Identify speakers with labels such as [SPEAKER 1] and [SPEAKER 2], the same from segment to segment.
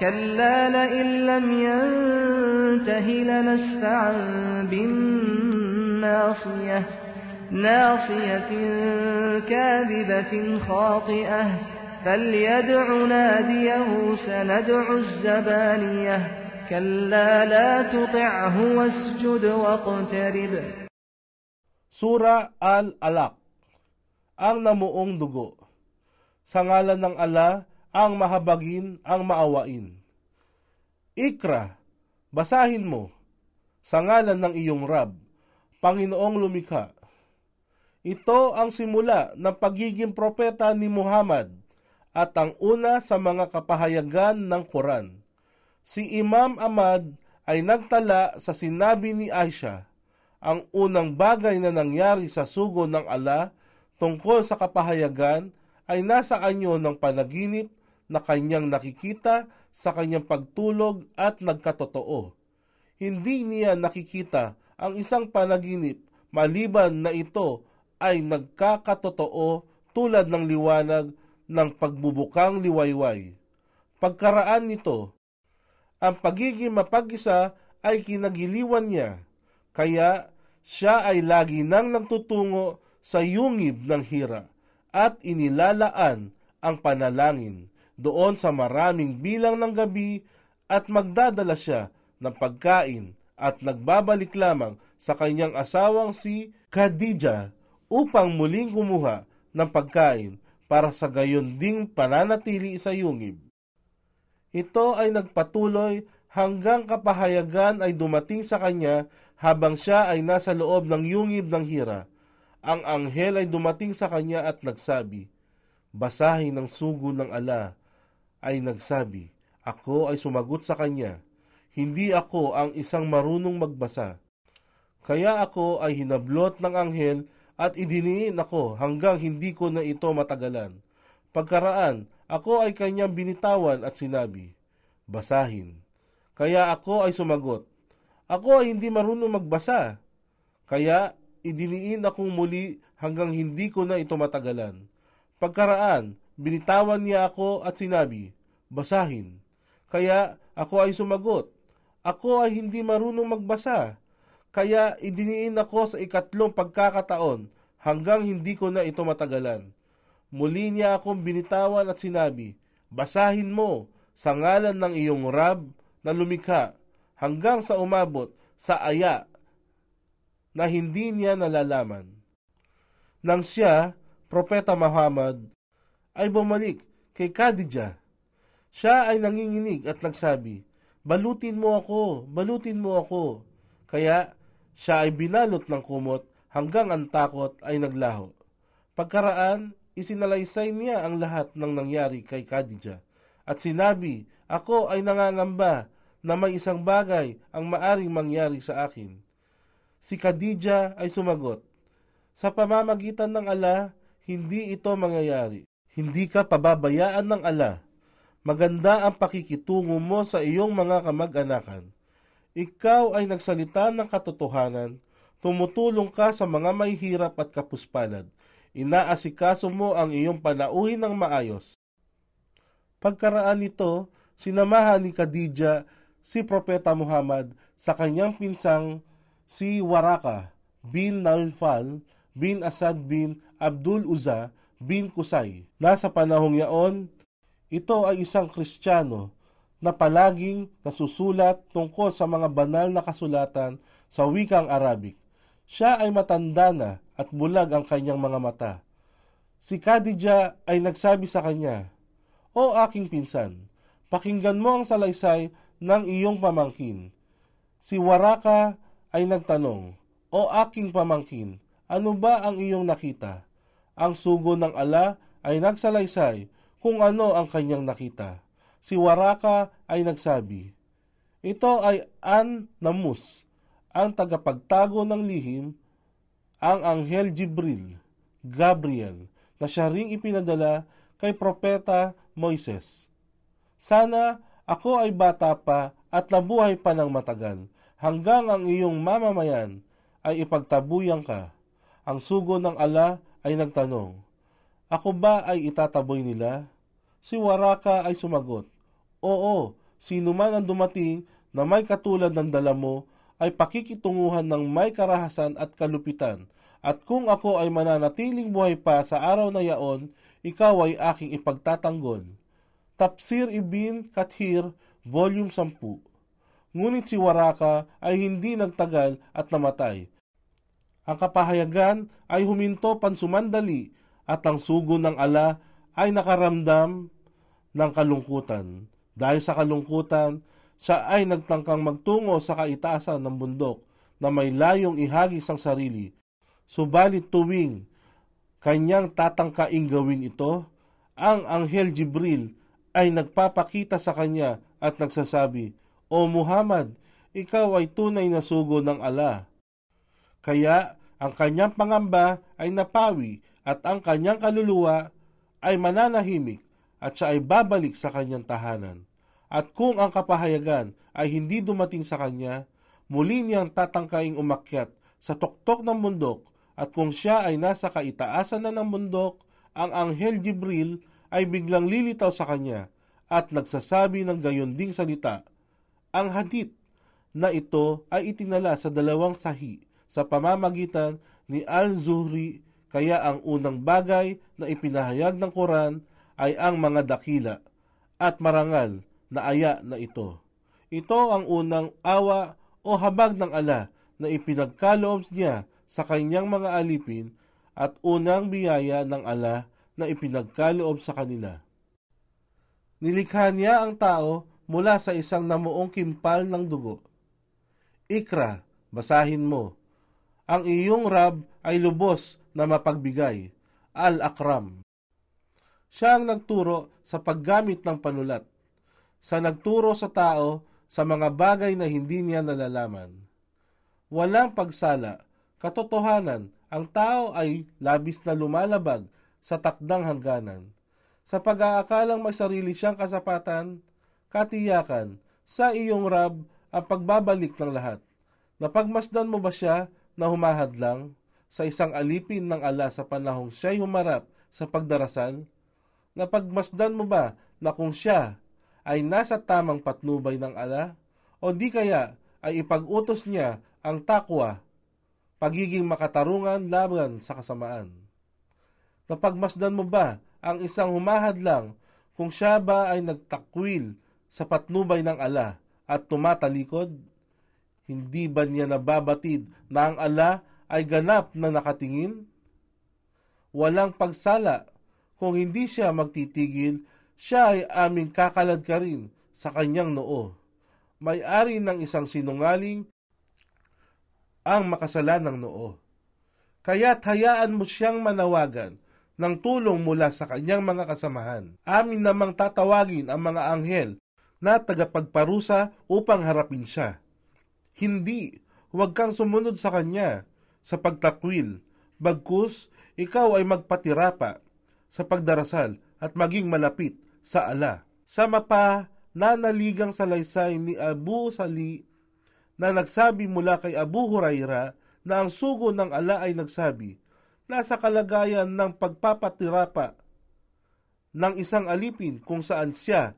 [SPEAKER 1] كلا لئن لم ينته لنسفعا بالناصية ناصية كاذبة خاطئة فليدع ناديه سندع الزبانية كلا لا تطعه واسجد واقترب
[SPEAKER 2] Sura Al-Alaq Ang namuong dugo Sa ngalan ng ala, ang mahabagin, ang maawain. Ikra, basahin mo, sa ngalan ng iyong Rab, Panginoong lumikha. Ito ang simula ng pagiging propeta ni Muhammad at ang una sa mga kapahayagan ng Quran. Si Imam Ahmad ay nagtala sa sinabi ni Aisha, ang unang bagay na nangyari sa sugo ng ala tungkol sa kapahayagan ay nasa anyo ng panaginip na kanyang nakikita sa kanyang pagtulog at nagkatotoo. Hindi niya nakikita ang isang panaginip maliban na ito ay nagkakatotoo tulad ng liwanag ng pagbubukang liwayway. Pagkaraan nito, ang pagiging mapag-isa ay kinagiliwan niya, kaya siya ay lagi nang nagtutungo sa yungib ng hira at inilalaan ang panalangin doon sa maraming bilang ng gabi at magdadala siya ng pagkain at nagbabalik lamang sa kanyang asawang si Khadija upang muling kumuha ng pagkain para sa gayon ding pananatili sa yungib. Ito ay nagpatuloy hanggang kapahayagan ay dumating sa kanya habang siya ay nasa loob ng yungib ng hira. Ang anghel ay dumating sa kanya at nagsabi, Basahin ng sugo ng ala, ay nagsabi, Ako ay sumagot sa kanya, Hindi ako ang isang marunong magbasa. Kaya ako ay hinablot ng anghel at idiniin ako hanggang hindi ko na ito matagalan. Pagkaraan, ako ay kanyang binitawan at sinabi, Basahin. Kaya ako ay sumagot, Ako ay hindi marunong magbasa. Kaya idiniin akong muli hanggang hindi ko na ito matagalan. Pagkaraan, binitawan niya ako at sinabi, Basahin. Kaya ako ay sumagot, Ako ay hindi marunong magbasa. Kaya idiniin ako sa ikatlong pagkakataon hanggang hindi ko na ito matagalan. Muli niya akong binitawan at sinabi, Basahin mo sa ngalan ng iyong Rab na lumikha hanggang sa umabot sa aya na hindi niya nalalaman. Nang siya, Propeta Muhammad, ay bumalik kay Khadija. Siya ay nanginginig at nagsabi, Balutin mo ako, balutin mo ako. Kaya siya ay binalot ng kumot hanggang ang takot ay naglaho. Pagkaraan, isinalaysay niya ang lahat ng nangyari kay Khadija at sinabi, Ako ay nangangamba na may isang bagay ang maaring mangyari sa akin. Si Khadija ay sumagot, Sa pamamagitan ng ala, hindi ito mangyayari. Hindi ka pababayaan ng ala. Maganda ang pakikitungo mo sa iyong mga kamag-anakan. Ikaw ay nagsalita ng katotohanan, tumutulong ka sa mga may hirap at kapuspalad, inaasikaso mo ang iyong panauhin ng maayos. Pagkaraan nito, sinamahan ni Khadija si Propeta Muhammad sa kanyang pinsang si Waraka bin Naufal bin Asad bin Abdul Uzza bin Kusay. Nasa panahong yaon, ito ay isang Kristiyano na palaging nasusulat tungkol sa mga banal na kasulatan sa wikang Arabic. Siya ay matanda na at bulag ang kanyang mga mata. Si Khadija ay nagsabi sa kanya, O aking pinsan, pakinggan mo ang salaysay ng iyong pamangkin. Si Waraka ay nagtanong, O aking pamangkin, ano ba ang iyong nakita? Ang sugo ng ala ay nagsalaysay kung ano ang kanyang nakita. Si Waraka ay nagsabi, Ito ay An Namus, ang tagapagtago ng lihim, ang Anghel Jibril, Gabriel, na siya ring ipinadala kay Propeta Moises. Sana ako ay bata pa at nabuhay pa ng matagal, hanggang ang iyong mamamayan ay ipagtabuyan ka. Ang sugo ng ala ay nagtanong, Ako ba ay itataboy nila? Si Waraka ay sumagot, Oo, sino man ang dumating na may katulad ng dala mo ay pakikitunguhan ng may karahasan at kalupitan, at kung ako ay mananatiling buhay pa sa araw na yaon, ikaw ay aking ipagtatanggol. Tapsir Ibn Kathir, Volume 10 Ngunit si Waraka ay hindi nagtagal at namatay. Ang kapahayagan ay huminto pansumandali at ang sugo ng ala ay nakaramdam ng kalungkutan. Dahil sa kalungkutan, siya ay nagtangkang magtungo sa kaitaasan ng bundok na may layong ihagis ang sarili. Subalit tuwing kanyang tatangkaing gawin ito, ang Anghel Jibril ay nagpapakita sa kanya at nagsasabi, O Muhammad, ikaw ay tunay na sugo ng ala. Kaya ang kanyang pangamba ay napawi at ang kanyang kaluluwa ay mananahimik at siya ay babalik sa kanyang tahanan. At kung ang kapahayagan ay hindi dumating sa kanya, muli niyang tatangkaing umakyat sa tuktok ng bundok at kung siya ay nasa kaitaasan na ng bundok, ang Anghel Jibril ay biglang lilitaw sa kanya at nagsasabi ng gayon ding salita. Ang hadith na ito ay itinala sa dalawang sahi sa pamamagitan ni Al-Zuhri kaya ang unang bagay na ipinahayag ng Quran ay ang mga dakila at marangal na aya na ito. Ito ang unang awa o habag ng ala na ipinagkaloob niya sa kanyang mga alipin at unang biyaya ng ala na ipinagkaloob sa kanila. Nilikha niya ang tao mula sa isang namuong kimpal ng dugo. Ikra, basahin mo. Ang iyong Rab ay lubos na mapagbigay, Al-Akram. Siya ang nagturo sa paggamit ng panulat, sa nagturo sa tao sa mga bagay na hindi niya nalalaman. Walang pagsala, katotohanan, ang tao ay labis na lumalabag sa takdang hangganan. Sa pag-aakalang may sarili siyang kasapatan, katiyakan, sa iyong Rab ang pagbabalik ng lahat. Napagmasdan mo ba siya na humahadlang sa isang alipin ng ala sa panahong siya'y humarap sa pagdarasal? Napagmasdan mo ba na kung siya ay nasa tamang patnubay ng ala? O di kaya ay ipag-utos niya ang takwa, pagiging makatarungan laban sa kasamaan? Napagmasdan mo ba ang isang humahadlang kung siya ba ay nagtakwil sa patnubay ng ala at tumatalikod? Hindi ba niya nababatid na ang ala ay ganap na nakatingin? Walang pagsala kung hindi siya magtitigil, siya ay aming kakalad ka rin sa kanyang noo. May-ari ng isang sinungaling ang makasalanang noo. Kaya't hayaan mo siyang manawagan ng tulong mula sa kanyang mga kasamahan. Amin namang tatawagin ang mga anghel na tagapagparusa upang harapin siya. Hindi, huwag kang sumunod sa kanya sa pagtakwil. Bagkus, ikaw ay magpatirapa sa pagdarasal at maging malapit sa ala. Sama pa, nanaligang salaysay ni Abu Sali na nagsabi mula kay Abu Huraira na ang sugo ng ala ay nagsabi, nasa kalagayan ng pagpapatirapa ng isang alipin kung saan siya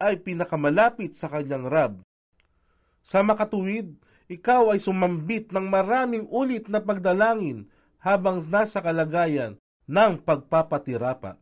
[SPEAKER 2] ay pinakamalapit sa kanyang Rab. Sa makatuwid, ikaw ay sumambit ng maraming ulit na pagdalangin habang nasa kalagayan ng pagpapatirapa.